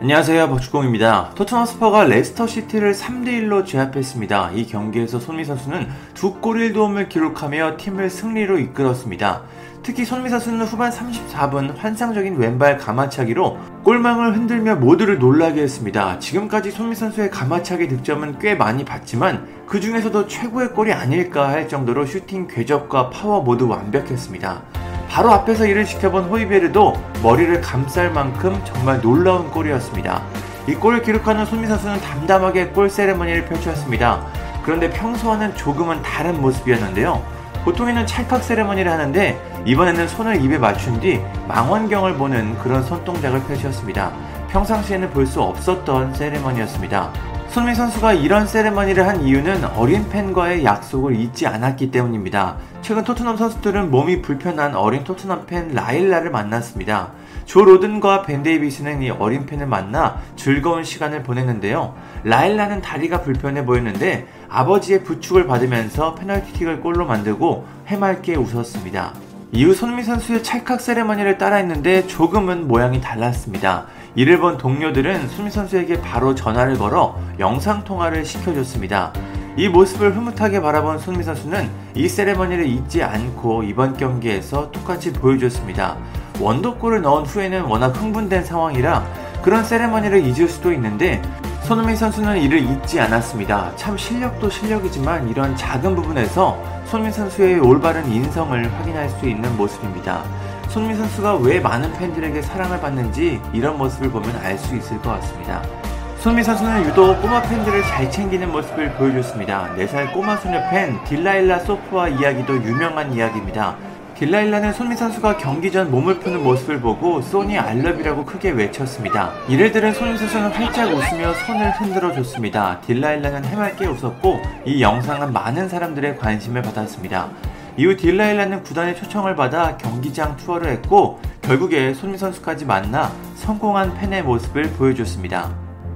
안녕하세요 박주공입니다. 토트넘 스퍼가 레스터 시티를 3대1로 제압했습니다. 이 경기에서 손흥민 선수는 두 골 1도움을 기록하며 팀을 승리로 이끌었습니다. 특히 손흥민 선수는 후반 34분 환상적인 왼발 감아차기로 골망을 흔들며 모두를 놀라게 했습니다. 지금까지 손흥민 선수의 감아차기 득점은 꽤 많이 봤지만 그 중에서도 최고의 골이 아닐까 할 정도로 슈팅 궤적과 파워 모두 완벽했습니다. 바로 앞에서 이를 지켜본 호이베르도 머리를 감쌀 만큼 정말 놀라운 골이었습니다. 이 골을 기록하는 손미 선수는 담담하게 골 세레머니를 펼쳤습니다. 그런데 평소와는 조금은 다른 모습이었는데요. 보통에는 찰칵 세레머니를 하는데 이번에는 손을 입에 맞춘 뒤 망원경을 보는 그런 손동작을 펼쳤습니다. 평상시에는 볼 수 없었던 세레머니였습니다. 손미 선수가 이런 세레머니를 한 이유는 어린 팬과의 약속을 잊지 않았기 때문입니다. 최근 토트넘 선수들은 몸이 불편한 어린 토트넘 팬 라일라를 만났습니다. 조 로든과 벤 데이비스는 이 어린 팬을 만나 즐거운 시간을 보냈는데요. 라일라는 다리가 불편해 보였는데 아버지의 부축을 받으면서 페널티킥을 골로 만들고 해맑게 웃었습니다. 이후 손미 선수의 찰칵 세레머니를 따라했는데 조금은 모양이 달랐습니다. 이를 본 동료들은 수미 선수에게 바로 전화를 걸어 영상 통화를 시켜줬습니다. 이 모습을 흐뭇하게 바라본 손미 선수는 이 세레머니를 잊지 않고 이번 경기에서 똑같이 보여줬습니다. 원더골을 넣은 후에는 워낙 흥분된 상황이라 그런 세레머니를 잊을 수도 있는데 손흥민 선수는 이를 잊지 않았습니다. 참 실력도 실력이지만 이런 작은 부분에서 손흥민 선수의 올바른 인성을 확인할 수 있는 모습입니다. 손흥민 선수가 왜 많은 팬들에게 사랑을 받는지 이런 모습을 보면 알 수 있을 것 같습니다. 손흥민 선수는 유독 꼬마 팬들을 잘 챙기는 모습을 보여줬습니다. 4살 꼬마 소녀 팬 딜라일라 소프와 이야기도 유명한 이야기입니다. 딜라일라는 손미 선수가 경기 전 몸을 푸는 모습을 보고 소니 알러비라고 크게 외쳤습니다. 이를 들은 손미 선수는 활짝 웃으며 손을 흔들어 줬습니다. 딜라일라는 해맑게 웃었고 이 영상은 많은 사람들의 관심을 받았습니다. 이후 딜라일라는 구단의 초청을 받아 경기장 투어를 했고 결국에 손미 선수까지 만나 성공한 팬의 모습을 보여줬습니다.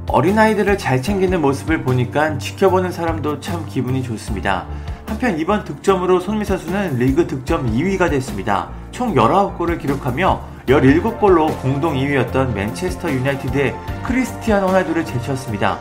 어린아이들을 잘 챙기는 모습을 보니까 지켜보는 사람도 참 기분이 좋습니다. 한편 이번 득점으로 손미 선수는 리그 득점 2위가 됐습니다. 총 19골을 기록하며 17골로 공동 2위였던 맨체스터 유나이티드의 크리스티안 호날두를 제쳤습니다.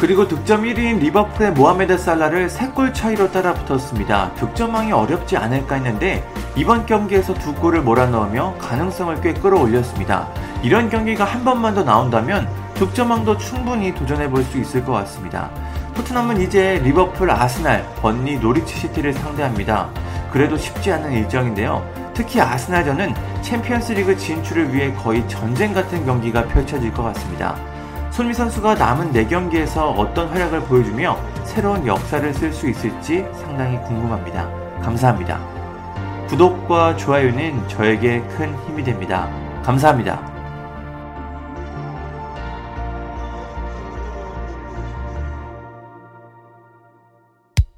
그리고 득점 1위인 리버풀의 모하메드 살라를 3골 차이로 따라붙었습니다. 득점왕이 어렵지 않을까 했는데 이번 경기에서 두 골을 몰아넣으며 가능성을 꽤 끌어올렸습니다. 이런 경기가 한 번만 더 나온다면 득점왕도 충분히 도전해 볼 수 있을 것 같습니다. 토트넘은 이제 리버풀, 아스날, 번니, 노리치 시티를 상대합니다. 그래도 쉽지 않은 일정인데요. 특히 아스날전은 챔피언스리그 진출을 위해 거의 전쟁 같은 경기가 펼쳐질 것 같습니다. 손미 선수가 남은 4경기에서 어떤 활약을 보여주며 새로운 역사를 쓸 수 있을지 상당히 궁금합니다. 감사합니다. 구독과 좋아요는 저에게 큰 힘이 됩니다. 감사합니다.